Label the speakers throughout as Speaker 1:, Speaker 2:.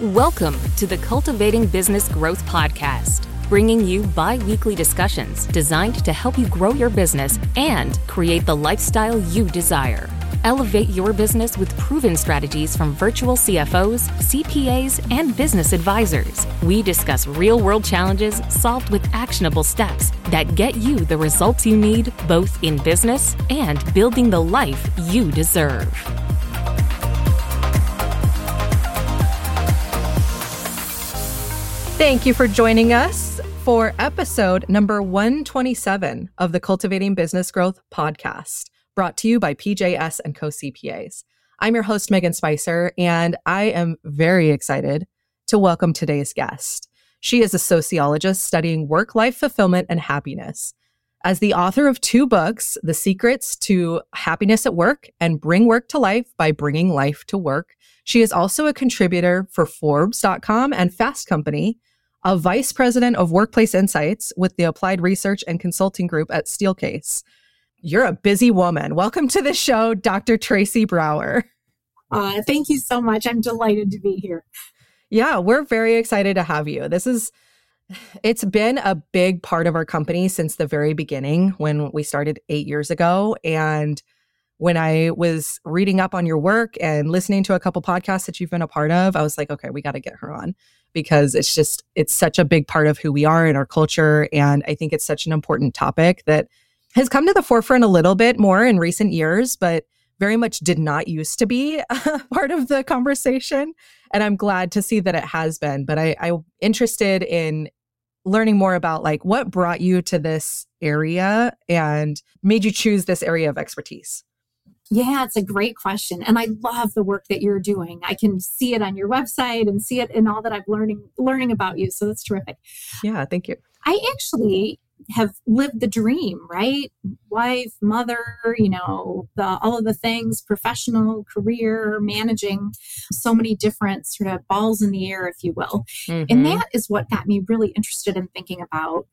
Speaker 1: Welcome to the Cultivating Business Growth Podcast, bringing you bi weekly discussions designed to help you grow your business and create the lifestyle you desire. Elevate your business with proven strategies from virtual CFOs, CPAs, and business advisors. We discuss real world challenges solved with actionable steps that get you the results you need both in business and building the life you deserve.
Speaker 2: Thank you for joining us for episode number 127 of the Cultivating Business Growth podcast, brought to you by PJS and Co CPAs. I'm your host, Megan Spicer, and I am very excited to welcome today's guest. She is a sociologist studying work life fulfillment and happiness. As the author of two books, The Secrets to Happiness at Work and Bring Work to Life by Bringing Life to Work, she is also a contributor for Forbes.com and Fast Company a vice president of workplace insights with the applied research and consulting group at Steelcase. You're a busy woman. Welcome to the show, Dr. Tracy Brower.
Speaker 3: Uh, thank you so much. I'm delighted to be here.
Speaker 2: Yeah, we're very excited to have you. This is, it's been a big part of our company since the very beginning when we started eight years ago. And when I was reading up on your work and listening to a couple podcasts that you've been a part of, I was like, okay, we got to get her on because it's just it's such a big part of who we are in our culture and I think it's such an important topic that has come to the forefront a little bit more in recent years, but very much did not used to be part of the conversation. And I'm glad to see that it has been. But I, I'm interested in learning more about like what brought you to this area and made you choose this area of expertise.
Speaker 3: Yeah, it's a great question. And I love the work that you're doing. I can see it on your website and see it in all that I'm learning learning about you. So that's terrific.
Speaker 2: Yeah, thank you.
Speaker 3: I actually have lived the dream, right? Wife, mother, you know, the, all of the things, professional, career, managing so many different sort of balls in the air, if you will. Mm-hmm. And that is what got me really interested in thinking about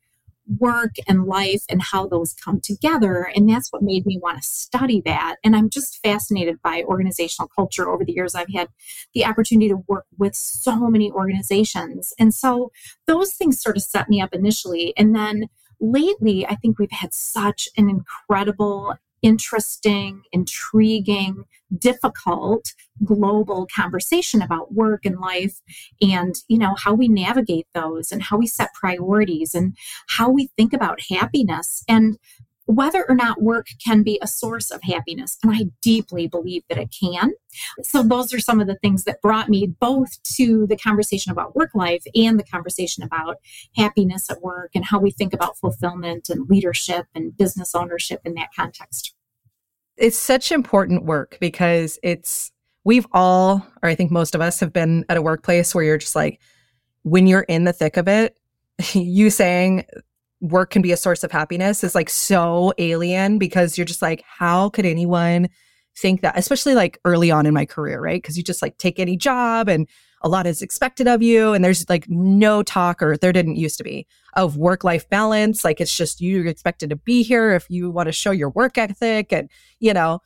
Speaker 3: work and life and how those come together. And that's what made me want to study that. And I'm just fascinated by organizational culture. Over the years, I've had the opportunity to work with so many organizations. And so those things sort of set me up initially. And then lately, I think we've had such an incredible interesting, intriguing, difficult global conversation about work and life and you know how we navigate those and how we set priorities and how we think about happiness and whether or not work can be a source of happiness. And I deeply believe that it can. So, those are some of the things that brought me both to the conversation about work life and the conversation about happiness at work and how we think about fulfillment and leadership and business ownership in that context.
Speaker 2: It's such important work because it's, we've all, or I think most of us have been at a workplace where you're just like, when you're in the thick of it, you saying work can be a source of happiness is like so alien because you're just like, how could anyone think that, especially like early on in my career, right? Because you just like take any job and a lot is expected of you. And there's like no talk, or there didn't used to be, of work life balance. Like it's just you're expected to be here if you want to show your work ethic and, you know,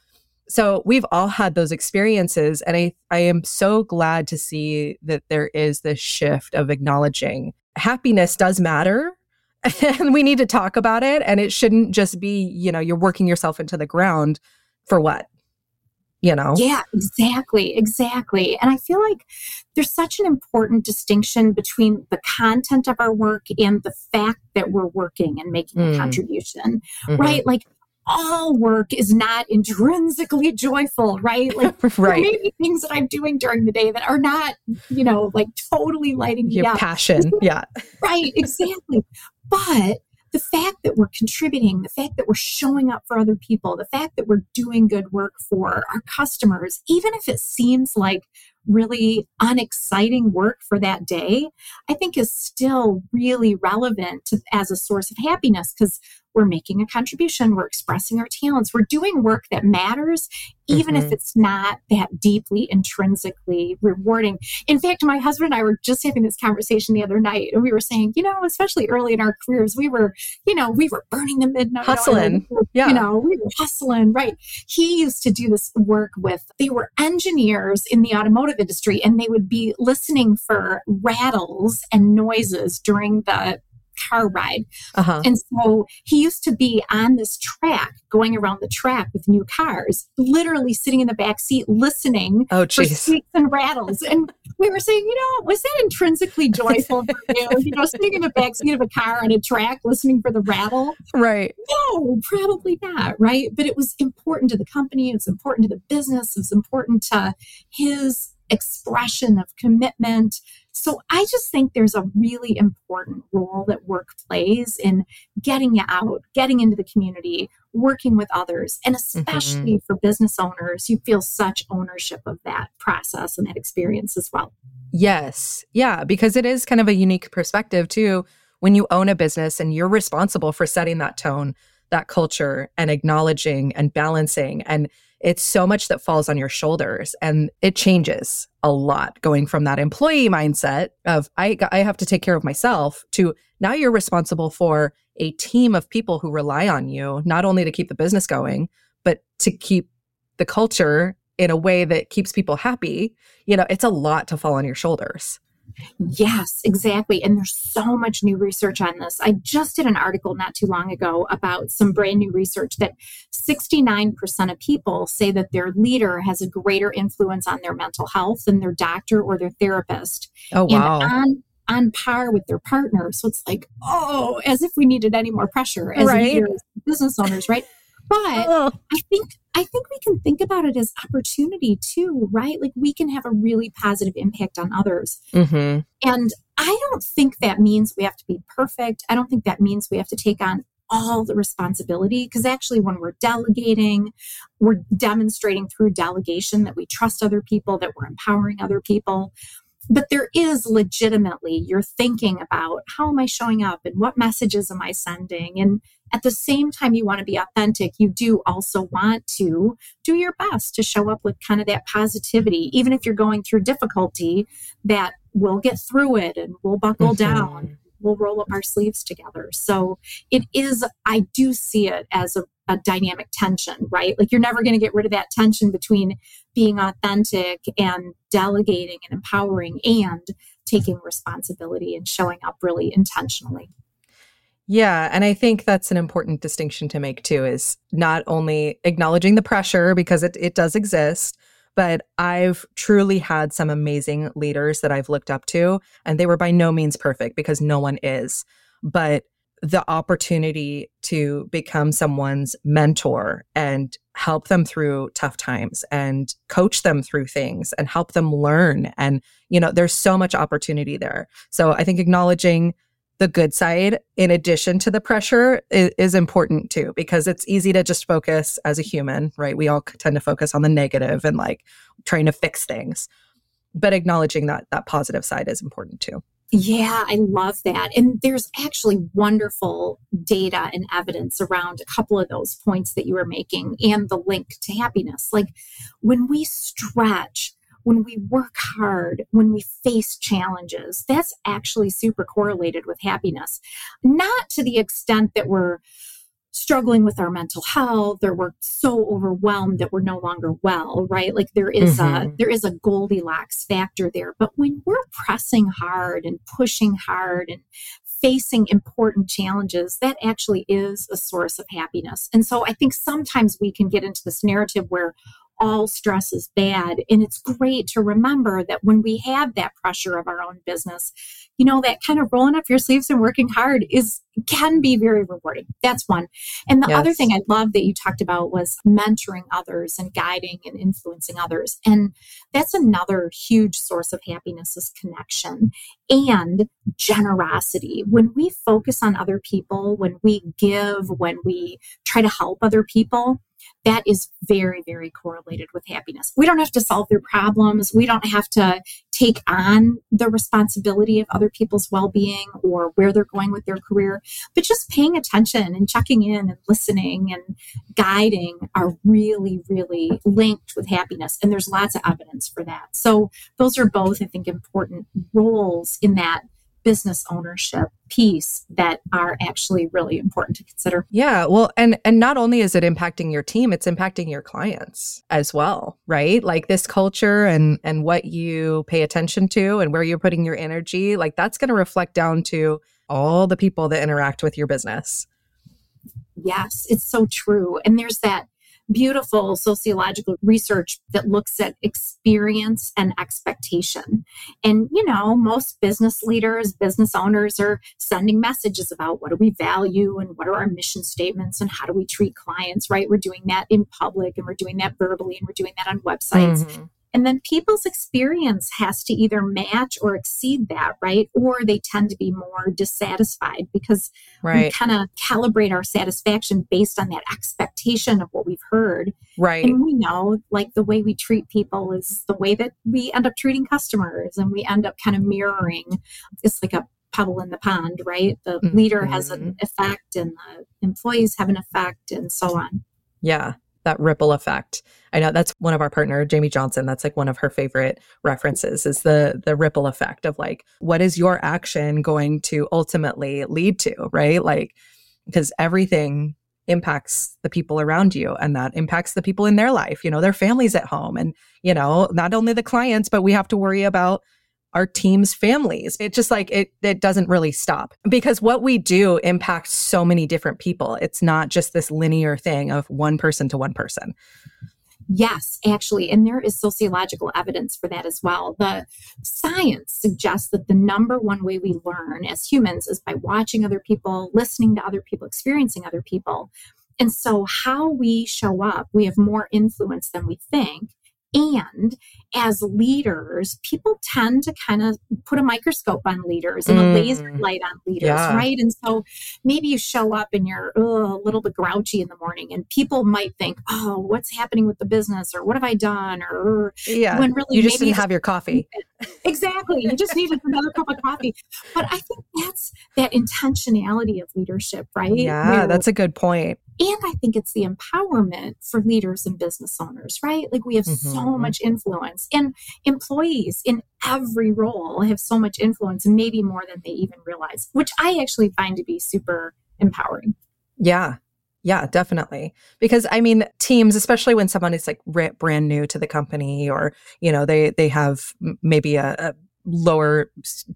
Speaker 2: so we've all had those experiences and I, I am so glad to see that there is this shift of acknowledging happiness does matter and we need to talk about it and it shouldn't just be you know you're working yourself into the ground for what you know
Speaker 3: yeah exactly exactly and i feel like there's such an important distinction between the content of our work and the fact that we're working and making mm. a contribution mm-hmm. right like all work is not intrinsically joyful, right? Like right. maybe things that I'm doing during the day that are not, you know, like totally lighting
Speaker 2: Your
Speaker 3: up.
Speaker 2: passion. Yeah.
Speaker 3: right, exactly. But the fact that we're contributing, the fact that we're showing up for other people, the fact that we're doing good work for our customers, even if it seems like really unexciting work for that day, I think is still really relevant to, as a source of happiness because we're making a contribution, we're expressing our talents, we're doing work that matters, even mm-hmm. if it's not that deeply intrinsically rewarding. In fact, my husband and I were just having this conversation the other night, and we were saying, you know, especially early in our careers, we were, you know, we were burning the midnight
Speaker 2: hustling. yeah.
Speaker 3: You know, we were hustling, right? He used to do this work with, they were engineers in the automotive industry, and they would be listening for rattles and noises during the car ride. Uh-huh. And so he used to be on this track, going around the track with new cars, literally sitting in the back seat listening
Speaker 2: oh,
Speaker 3: for squeaks and rattles. And we were saying, you know, was that intrinsically joyful for you? You know, sitting in the back seat of a car on a track listening for the rattle?
Speaker 2: Right.
Speaker 3: No, probably not. Right. But it was important to the company. It's important to the business. It's important to his expression of commitment so I just think there's a really important role that work plays in getting you out, getting into the community, working with others, and especially mm-hmm. for business owners, you feel such ownership of that process and that experience as well.
Speaker 2: Yes. Yeah, because it is kind of a unique perspective too when you own a business and you're responsible for setting that tone, that culture and acknowledging and balancing and it's so much that falls on your shoulders and it changes a lot going from that employee mindset of I I have to take care of myself to now you're responsible for a team of people who rely on you not only to keep the business going but to keep the culture in a way that keeps people happy. You know it's a lot to fall on your shoulders
Speaker 3: Yes, exactly. And there's so much new research on this. I just did an article not too long ago about some brand new research that 69% of people say that their leader has a greater influence on their mental health than their doctor or their therapist.
Speaker 2: Oh, wow.
Speaker 3: And on, on par with their partner. So it's like, oh, as if we needed any more pressure as
Speaker 2: right.
Speaker 3: leaders, business owners, right? But oh. I think I think we can think about it as opportunity too, right? Like we can have a really positive impact on others. Mm-hmm. And I don't think that means we have to be perfect. I don't think that means we have to take on all the responsibility because actually when we're delegating we're demonstrating through delegation that we trust other people that we're empowering other people but there is legitimately you're thinking about how am i showing up and what messages am i sending and at the same time, you want to be authentic, you do also want to do your best to show up with kind of that positivity, even if you're going through difficulty, that we'll get through it and we'll buckle mm-hmm. down. We'll roll up our sleeves together. So it is, I do see it as a, a dynamic tension, right? Like you're never going to get rid of that tension between being authentic and delegating and empowering and taking responsibility and showing up really intentionally.
Speaker 2: Yeah. And I think that's an important distinction to make too is not only acknowledging the pressure because it, it does exist, but I've truly had some amazing leaders that I've looked up to. And they were by no means perfect because no one is. But the opportunity to become someone's mentor and help them through tough times and coach them through things and help them learn. And, you know, there's so much opportunity there. So I think acknowledging the good side in addition to the pressure is, is, important too because it's easy to just focus as a human right we all tend to focus on the negative and like trying to fix things but acknowledging that that positive side is important too
Speaker 3: yeah, I love that. And there's actually wonderful data and evidence around a couple of those points that you were making and the link to happiness. Like when we stretch when we work hard, when we face challenges, that's actually super correlated with happiness. Not to the extent that we're struggling with our mental health or we're so overwhelmed that we're no longer well right like there is mm-hmm. a there is a goldilocks factor there but when we're pressing hard and pushing hard and facing important challenges that actually is a source of happiness and so i think sometimes we can get into this narrative where all stress is bad. And it's great to remember that when we have that pressure of our own business, you know, that kind of rolling up your sleeves and working hard is can be very rewarding. That's one. And the yes. other thing I love that you talked about was mentoring others and guiding and influencing others. And that's another huge source of happiness is connection and generosity. When we focus on other people, when we give, when we try to help other people, that is very, very correlated with happiness. We don't have to solve their problems. We don't have to take on the responsibility of other people's well being or where they're going with their career, but just paying attention and checking in and listening and guiding are really, really linked with happiness. And there's lots of evidence for that. So those are both, I think, important roles in that business ownership piece that are actually really important to consider.
Speaker 2: Yeah, well and and not only is it impacting your team, it's impacting your clients as well, right? Like this culture and and what you pay attention to and where you're putting your energy, like that's going to reflect down to all the people that interact with your business.
Speaker 3: Yes, it's so true. And there's that beautiful sociological research that looks at experience and expectation. And, you know, most business leaders, business owners are sending messages about what do we value and what are our mission statements and how do we treat clients, right? We're doing that in public and we're doing that verbally and we're doing that on websites. Mm-hmm. And then people's experience has to either match or exceed that, right? Or they tend to be more dissatisfied because right. we kind of calibrate our satisfaction based on that expectation of what we've heard.
Speaker 2: Right.
Speaker 3: And we know like the way we treat people is the way that we end up treating customers and we end up kind of mirroring. It's like a pebble in the pond, right? The mm-hmm. leader has an mm-hmm. effect and the employees have an effect and so on.
Speaker 2: Yeah that ripple effect. I know that's one of our partner, Jamie Johnson. That's like one of her favorite references is the the ripple effect of like what is your action going to ultimately lead to, right? Like because everything impacts the people around you and that impacts the people in their life, you know, their families at home and you know, not only the clients, but we have to worry about our team's families. It just like it it doesn't really stop because what we do impacts so many different people. It's not just this linear thing of one person to one person.
Speaker 3: Yes, actually, and there is sociological evidence for that as well. The science suggests that the number one way we learn as humans is by watching other people, listening to other people, experiencing other people. And so, how we show up, we have more influence than we think. And as leaders, people tend to kind of put a microscope on leaders and mm. a laser light on leaders, yeah. right? And so maybe you show up and you're a little bit grouchy in the morning, and people might think, "Oh, what's happening with the business?" or "What have I done?" or
Speaker 2: yeah, when really you just didn't have your coffee.
Speaker 3: exactly, you just needed another cup of coffee. But I think that's that intentionality of leadership, right?
Speaker 2: Yeah, Where, that's a good point.
Speaker 3: And I think it's the empowerment for leaders and business owners, right? Like we have mm-hmm. so much influence, and employees in every role have so much influence, maybe more than they even realize, which I actually find to be super empowering.
Speaker 2: Yeah. Yeah, definitely. Because I mean, teams, especially when someone is like brand new to the company or, you know, they they have maybe a, a lower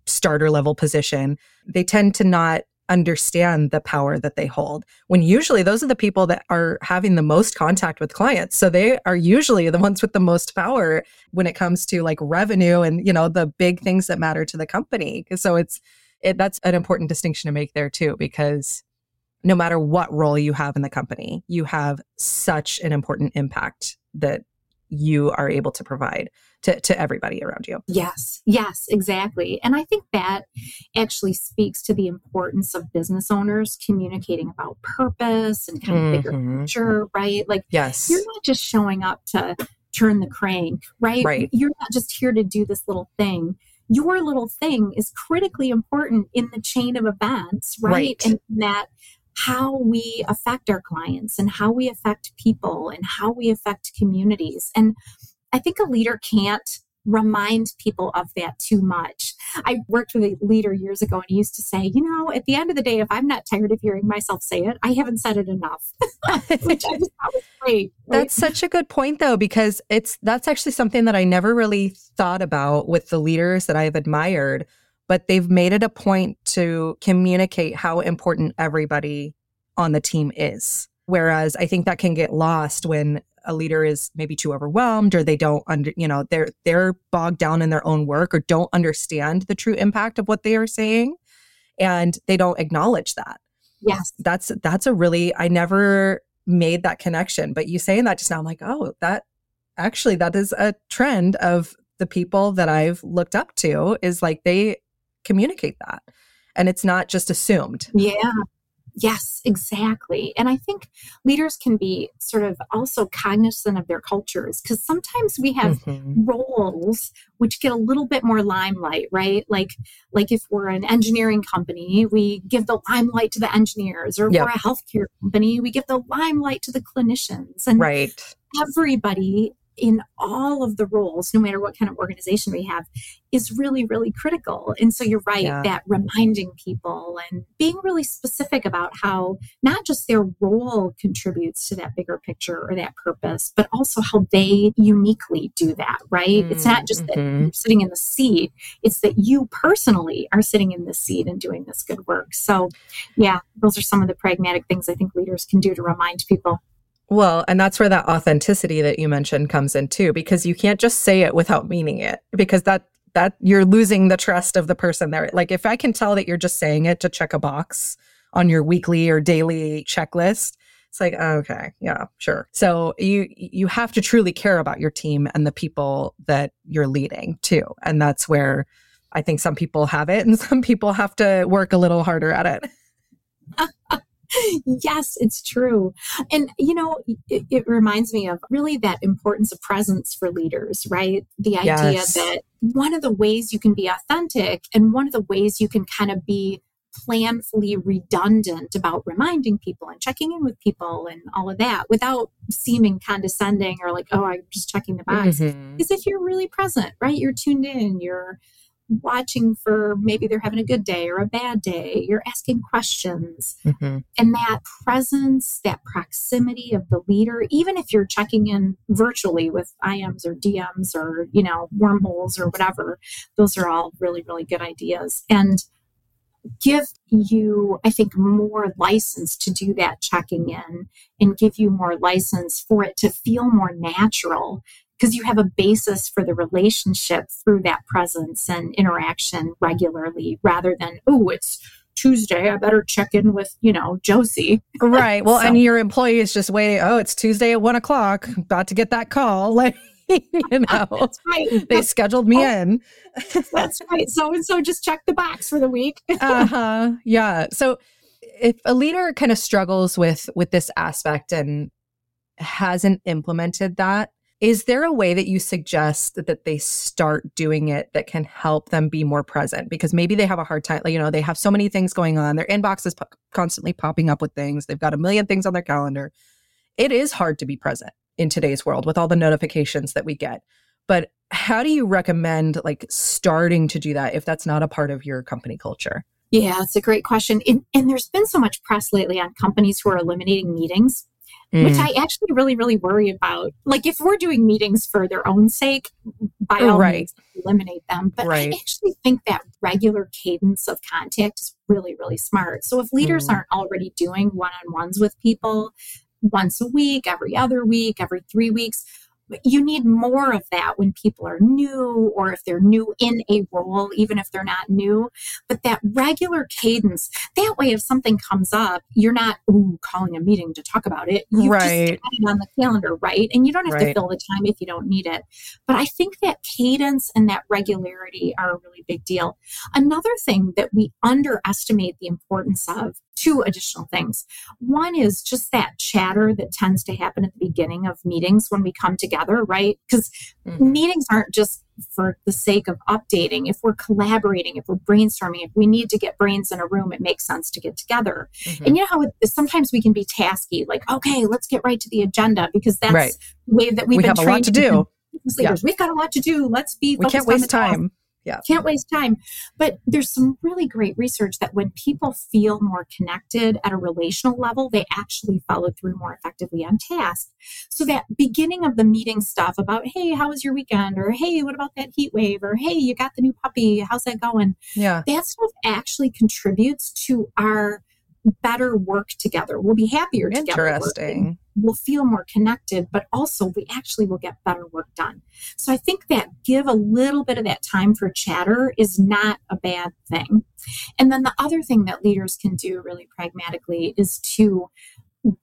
Speaker 2: starter level position, they tend to not understand the power that they hold when usually those are the people that are having the most contact with clients. So they are usually the ones with the most power when it comes to like revenue and you know the big things that matter to the company. So it's it, that's an important distinction to make there too because no matter what role you have in the company you have such an important impact that you are able to provide to, to everybody around you.
Speaker 3: Yes, yes, exactly. And I think that actually speaks to the importance of business owners communicating about purpose and kind of mm-hmm. bigger picture, right? Like,
Speaker 2: yes,
Speaker 3: you're not just showing up to turn the crank, right?
Speaker 2: Right.
Speaker 3: You're not just here to do this little thing. Your little thing is critically important in the chain of events, right? right. And that how we affect our clients and how we affect people and how we affect communities. And I think a leader can't remind people of that too much. I worked with a leader years ago and he used to say, you know, at the end of the day, if I'm not tired of hearing myself say it, I haven't said it enough. Which I just thought was great.
Speaker 2: Right? That's such a good point though, because it's that's actually something that I never really thought about with the leaders that I've admired but they've made it a point to communicate how important everybody on the team is. Whereas I think that can get lost when a leader is maybe too overwhelmed or they don't under you know they're they're bogged down in their own work or don't understand the true impact of what they are saying and they don't acknowledge that.
Speaker 3: Yes.
Speaker 2: That's that's a really I never made that connection but you saying that just now I'm like oh that actually that is a trend of the people that I've looked up to is like they communicate that and it's not just assumed
Speaker 3: yeah Yes, exactly. And I think leaders can be sort of also cognizant of their cultures because sometimes we have mm-hmm. roles which get a little bit more limelight, right? Like like if we're an engineering company, we give the limelight to the engineers, or if yep. we're a healthcare company, we give the limelight to the clinicians. And
Speaker 2: right.
Speaker 3: everybody in all of the roles, no matter what kind of organization we have, is really, really critical. And so you're right yeah. that reminding people and being really specific about how not just their role contributes to that bigger picture or that purpose, but also how they uniquely do that, right? Mm, it's not just that mm-hmm. you're sitting in the seat, it's that you personally are sitting in the seat and doing this good work. So, yeah, those are some of the pragmatic things I think leaders can do to remind people.
Speaker 2: Well, and that's where that authenticity that you mentioned comes in too, because you can't just say it without meaning it, because that that you're losing the trust of the person there. Like if I can tell that you're just saying it to check a box on your weekly or daily checklist, it's like oh, okay, yeah, sure. So you you have to truly care about your team and the people that you're leading too, and that's where I think some people have it, and some people have to work a little harder at it.
Speaker 3: yes, it's true. And, you know, it, it, reminds me of really that importance of presence for leaders, right? The idea yes. that one of the ways you can be authentic and one of the ways you can kind of be planfully redundant about reminding people and checking in with people and all of that without seeming condescending or like, oh, I'm just checking the box, mm-hmm. is if you're really present, right? You're tuned in, you're watching for maybe they're having a good day or a bad day. You're asking questions. Mm-hmm. And that presence, that proximity of the leader, even if you're checking in virtually with IMs or DMs or, you know, wormholes or whatever, those are all really, really good ideas. And give you, I think, more license to do that checking in and give you more license for it to feel more natural because you have a basis for the relationship through that presence and interaction regularly rather than, oh, it's Tuesday, I better check in with, you know, Josie.
Speaker 2: Right. Well, so. and your employee is just waiting, oh, it's Tuesday at one o'clock, about to get that call. Like, you know, that's right. They that's, scheduled me oh, in.
Speaker 3: that's right. So and so just check the box for the week.
Speaker 2: uh-huh. Yeah. So if a leader kind of struggles with with this aspect and hasn't implemented that, is there a way that you suggest that, they start doing it that can help them be more present? Because maybe they have a hard time, you know, they have so many things going on. Their inbox is constantly popping up with things. They've got a million things on their calendar. It is hard to be present in today's world with all the notifications that we get. But how do you recommend like starting to do that if that's not a part of your company culture?
Speaker 3: Yeah, it's a great question. And, and there's been so much press lately on companies who are eliminating meetings mm. which I actually really, really worry about. Like if we're doing meetings for their own sake, by all right. means, eliminate them. But right. I actually think that regular cadence of contact is really, really smart. So if leaders mm. aren't already doing one on ones with people once a week, every other week, every three weeks, you need more of that when people are new or if they're new in a role, even if they're not new. But that regular cadence, that way, if something comes up, you're not ooh, calling a meeting to talk about it. You right. just it on the calendar, right? And you don't have right. to fill the time if you don't need it. But I think that cadence and that regularity are a really big deal. Another thing that we underestimate the importance of two additional things. One is just that chatter that tends to happen at the beginning of meetings when we come together, right? Because mm-hmm. meetings aren't just for the sake of updating. If we're collaborating, if we're brainstorming, if we need to get brains in a room, it makes sense to get together. Mm-hmm. And you know how it, sometimes we can be tasky, like, okay, let's get right to the agenda because that's right. the way that we've
Speaker 2: we
Speaker 3: been
Speaker 2: have
Speaker 3: trained
Speaker 2: a lot to do.
Speaker 3: Yeah. We've got a lot to do. Let's be.
Speaker 2: We can't waste time. Task.
Speaker 3: Yeah. Can't waste time. But there's some really great research that when people feel more connected at a relational level, they actually follow through more effectively on tasks So that beginning of the meeting stuff about, hey, how was your weekend? Or hey, what about that heat wave? Or hey, you got the new puppy. How's that going?
Speaker 2: Yeah.
Speaker 3: That stuff actually contributes to our better work together. We'll be happier together.
Speaker 2: Interesting.
Speaker 3: We'll feel more connected, but also we actually will get better work done. So I think that give a little bit of that time for chatter is not a bad thing. And then the other thing that leaders can do really pragmatically is to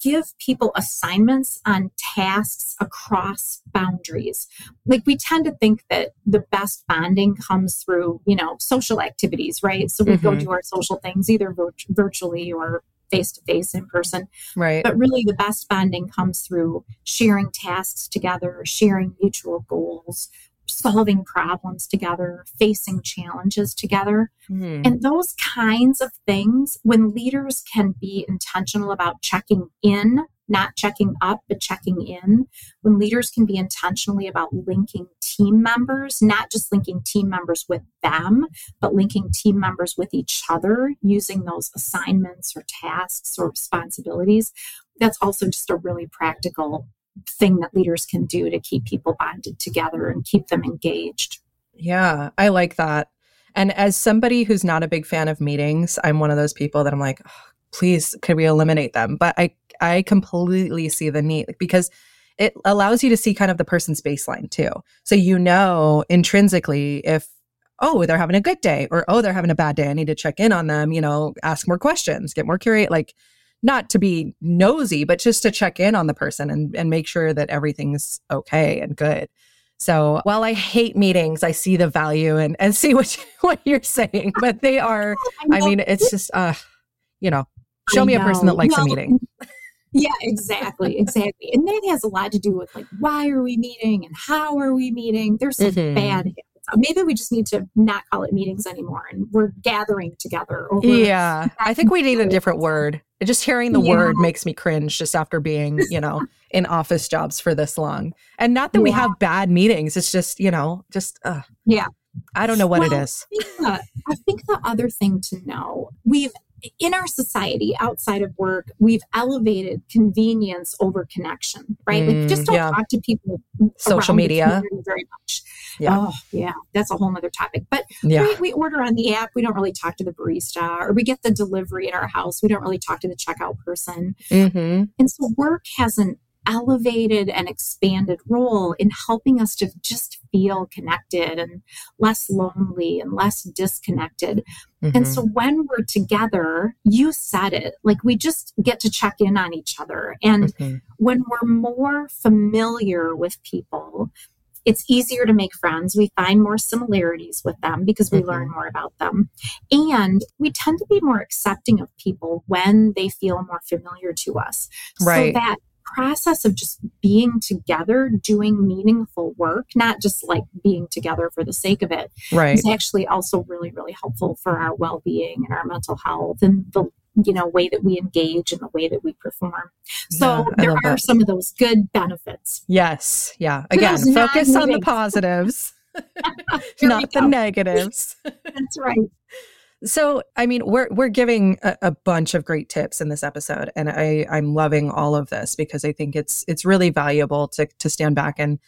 Speaker 3: give people assignments on tasks across boundaries. Like we tend to think that the best bonding comes through, you know, social activities, right? So we mm-hmm. go do our social things either virtually or face to face in person.
Speaker 2: Right.
Speaker 3: But really, the best bonding comes through sharing tasks together, sharing mutual goals, solving problems together, facing challenges together.
Speaker 2: Hmm.
Speaker 3: And those kinds of things, when leaders can be intentional about checking in, not checking up, but checking in, when leaders can be intentionally about linking team members, not just linking team members with them, but linking team members with each other using those assignments or tasks or responsibilities, that's also just a really practical thing that leaders can do to keep people bonded together and keep them engaged.
Speaker 2: Yeah, I like that. And as somebody who's not a big fan of meetings, I'm one of those people that I'm like, oh, please, could we eliminate them? But I, I completely see the need because it allows you to see kind of the person's baseline too. So you know intrinsically if oh they're having a good day or oh they're having a bad day. I need to check in on them. You know, ask more questions, get more curious. Like not to be nosy, but just to check in on the person and, and make sure that everything's okay and good. So while I hate meetings, I see the value and, and see what, you, what you're saying, but they are, I mean, it's just, uh, you know, show me a person that likes a meeting.
Speaker 3: Yeah, exactly, exactly. And that has a lot to do with like why are we meeting and how are we meeting? There's some
Speaker 2: Mhm.
Speaker 3: bad habits. Uh, Maybe we just need to not call it meetings anymore and we're gathering together over
Speaker 2: Yeah. I think we need a different word. Just hearing the
Speaker 3: Yeah.
Speaker 2: word makes me cringe just after being, you know, in office jobs for this long. And not that we have bad meetings. It's just, you know, just, uh,
Speaker 3: Yeah.
Speaker 2: I don't know what it
Speaker 3: Well,
Speaker 2: is.
Speaker 3: I think, the, I think the other thing to know, we've in our society outside of work, we've elevated convenience over connection, right? like
Speaker 2: Mm,
Speaker 3: just don't
Speaker 2: yeah.
Speaker 3: talk to people
Speaker 2: Social media.
Speaker 3: very much.
Speaker 2: Yeah.
Speaker 3: Oh, yeah, that's a whole other topic. But
Speaker 2: Yeah.
Speaker 3: right, we order on the app, we don't really talk to the barista, or we get the delivery at our house, we don't really talk to the checkout person.
Speaker 2: hmm
Speaker 3: And so work has an elevated and expanded role in helping us to just feel connected and less lonely and less disconnected.
Speaker 2: Mm-hmm.
Speaker 3: And so when we're together, you said it, like we just get to check in on each other. And
Speaker 2: Mhm.
Speaker 3: when we're more familiar with people, it's easier to make friends. We find more similarities with them because we
Speaker 2: Mhm.
Speaker 3: learn more about them. And we tend to be more accepting of people when they feel more familiar to us.
Speaker 2: Right.
Speaker 3: So that process of just being together, doing meaningful work, not just like being together for the sake of it,
Speaker 2: Right.
Speaker 3: is actually also really, really helpful for our well-being and our mental health and the you know way that we engage and the way that we perform. So
Speaker 2: Yeah,
Speaker 3: there are
Speaker 2: that.
Speaker 3: some of those good benefits.
Speaker 2: Yes. Yeah. Again, focus on the positives, not the negatives.
Speaker 3: That's right.
Speaker 2: So, I mean, we're we're giving a, a bunch of great tips in this episode, and I I'm loving all of this because I think it's it's really valuable to to stand back and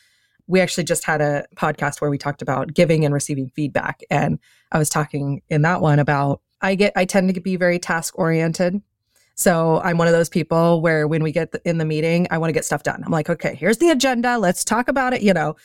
Speaker 2: we actually just had a podcast where we talked about giving and receiving feedback, and I was talking in that one about I get I tend to be very task oriented. So I'm one of those people where when we get in the meeting, I want to get stuff done. I'm like, okay, here's the agenda. Let's talk about it, you know.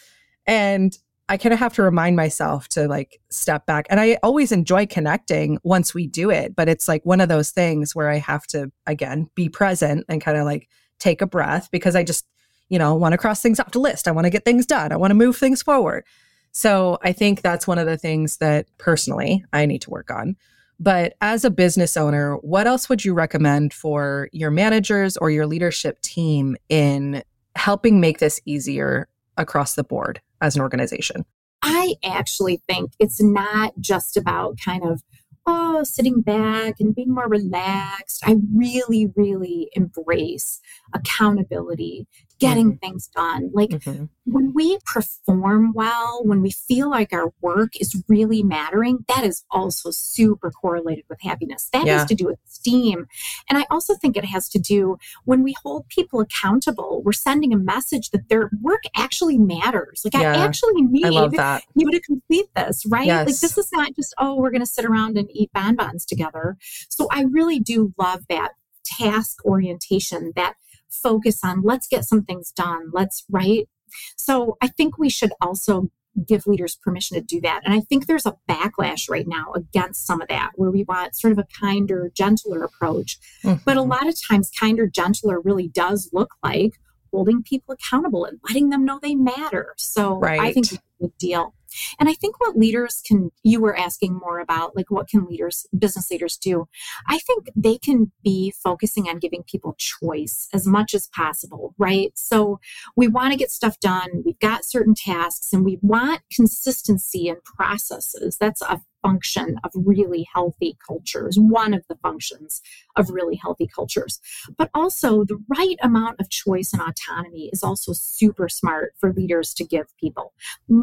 Speaker 2: And I kind of have to remind myself to like step back. And I always enjoy connecting once we do it, but it's like one of those things where I have to, again, be present and kind of like take a breath because I just, you know, want to cross things off the list. I want to get things done. I want to move things forward. So I think that's one of the things that personally I need to work on. But as a business owner, what else would you recommend for your managers or your leadership team in helping make this easier across the board as an organization?
Speaker 3: I actually think it's not just about kind of, oh, sitting back and being more relaxed. I really, really embrace accountability, getting mm-hmm. things done. Like mm-hmm. when we perform well, when we feel like our work is really mattering, that is also super correlated with happiness. That
Speaker 2: Yeah.
Speaker 3: has to do with esteem. And I also think it has to do when we hold people accountable, we're sending a message that their work actually matters. Like,
Speaker 2: Yeah.
Speaker 3: I actually need
Speaker 2: I
Speaker 3: you to complete this, right? Like this is not just, oh, we're going to sit around and eat bonbons together. So I really do love that task orientation, that focus on let's get some things done. Let's, right? So I think we should also give leaders permission to do that. And I think there's a backlash right now against some of that where we want sort of a kinder, gentler approach. But a
Speaker 2: Mhm.
Speaker 3: lot of times, kinder, gentler really does look like holding people accountable and letting them know they matter. So right. I think we big deal. And I think what leaders can, you were asking more about, like what can leaders, business leaders do? I think they can be focusing on giving people choice as much as possible, right? So we want to get stuff done. We've got certain tasks and we want consistency in processes. That's a function of really healthy cultures, one of the functions of really healthy cultures. But also, the right amount of choice and autonomy is also super smart for leaders to give people,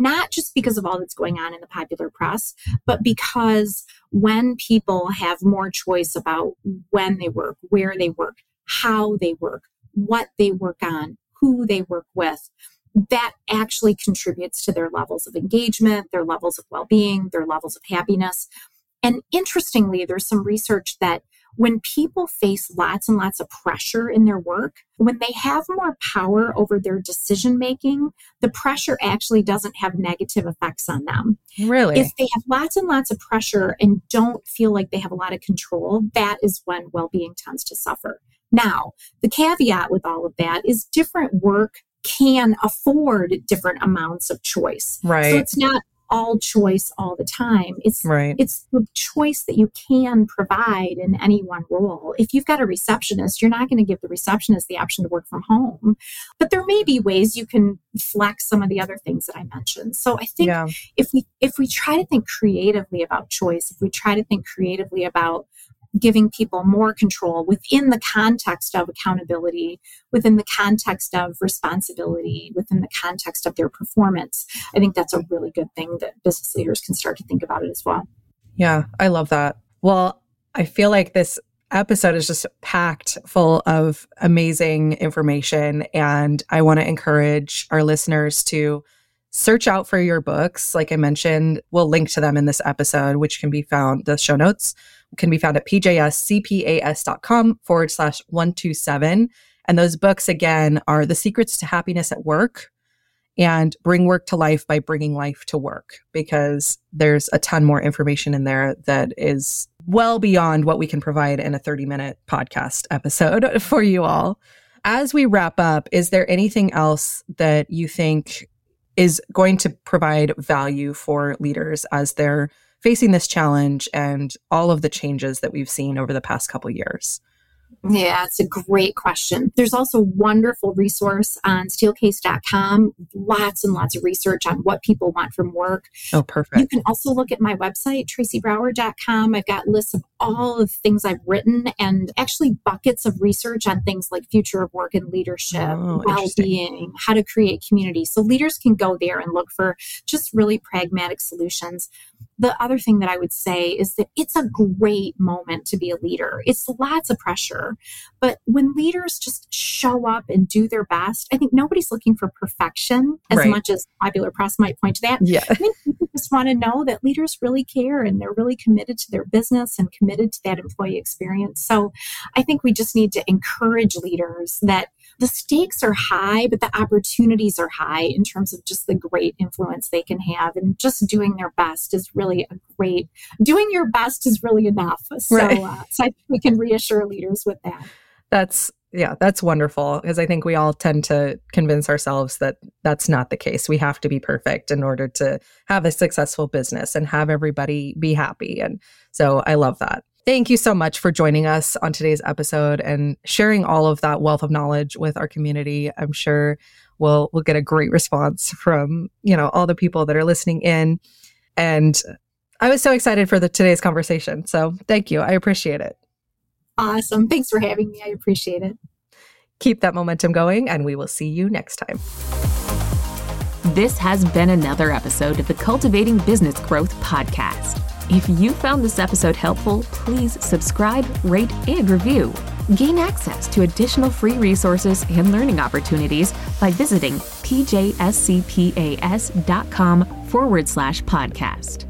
Speaker 3: not just because of all that's going on in the popular press, but because when people have more choice about when they work, where they work, how they work, what they work on, who they work with, that actually contributes to their levels of engagement, their levels of well being, their levels of happiness. And interestingly, there's some research that when people face lots and lots of pressure in their work, when they have more power over their decision making, the pressure actually doesn't have negative effects on them.
Speaker 2: Really?
Speaker 3: If they have lots and lots of pressure and don't feel like they have a lot of control, that is when well being tends to suffer. Now, the caveat with all of that is different work can afford different amounts of choice.
Speaker 2: Right.
Speaker 3: So it's not all choice all the time. It's
Speaker 2: right.
Speaker 3: it's the choice that you can provide in any one role. If you've got a receptionist, you're not going to give the receptionist the option to work from home. But there may be ways you can flex some of the other things that I mentioned. So I think yeah. if we if we try to think creatively about choice, if we try to think creatively about giving people more control within the context of accountability, within the context of responsibility, within the context of their performance. I think that's a really good thing that business leaders can start to think about it as well.
Speaker 2: Yeah, I love that. Well, I feel like this episode is just packed full of amazing information. And I want to encourage our listeners to search out for your books. Like I mentioned, we'll link to them in this episode, which can be found, the show notes can be found at pjscpas.com forward slash 127. And those books, again, are The Secrets to Happiness at Work and Bring Work to Life by Bringing Life to Work, because there's a ton more information in there that is well beyond what we can provide in a 30 minute podcast episode for you all. As we wrap up, is there anything else that you think is going to provide value for leaders as they're facing this challenge and all of the changes that we've seen over the past couple years?
Speaker 3: Yeah, it's a great question. There's also a wonderful resource on steelcase.com, lots and lots of research on what people want from work.
Speaker 2: Oh, perfect.
Speaker 3: You can also look at my website, tracybrower.com. I've got lists of all of the things I've written and actually buckets of research on things like future of work and leadership, oh, well-being, how to create community. So leaders can go there and look for just really pragmatic solutions the other thing that I would say is that it's a great moment to be a leader. It's lots of pressure, but when leaders just show up and do their best, I think nobody's looking for perfection as right. much as popular press might point to that.
Speaker 2: Yeah. I
Speaker 3: think people just want to know that leaders really care and they're really committed to their business and committed to that employee experience. So I think we just need to encourage leaders that the stakes are high, but the opportunities are high in terms of just the great influence they can have. And just doing their best is really a great, doing your best is really enough. So, right. uh, so I think we can reassure leaders with that.
Speaker 2: That's yeah, that's wonderful because I think we all tend to convince ourselves that that's not the case. We have to be perfect in order to have a successful business and have everybody be happy. And so I love that. Thank you so much for joining us on today's episode and sharing all of that wealth of knowledge with our community. I'm sure we'll we'll get a great response from, you know, all the people that are listening in. And I was so excited for the today's conversation. So, thank you. I appreciate it.
Speaker 3: Awesome. Thanks for having me. I appreciate it.
Speaker 2: Keep that momentum going and we will see you next time.
Speaker 1: This has been another episode of the Cultivating Business Growth podcast. If you found this episode helpful, please subscribe, rate, and review. Gain access to additional free resources and learning opportunities by visiting pjscpas.com forward slash podcast.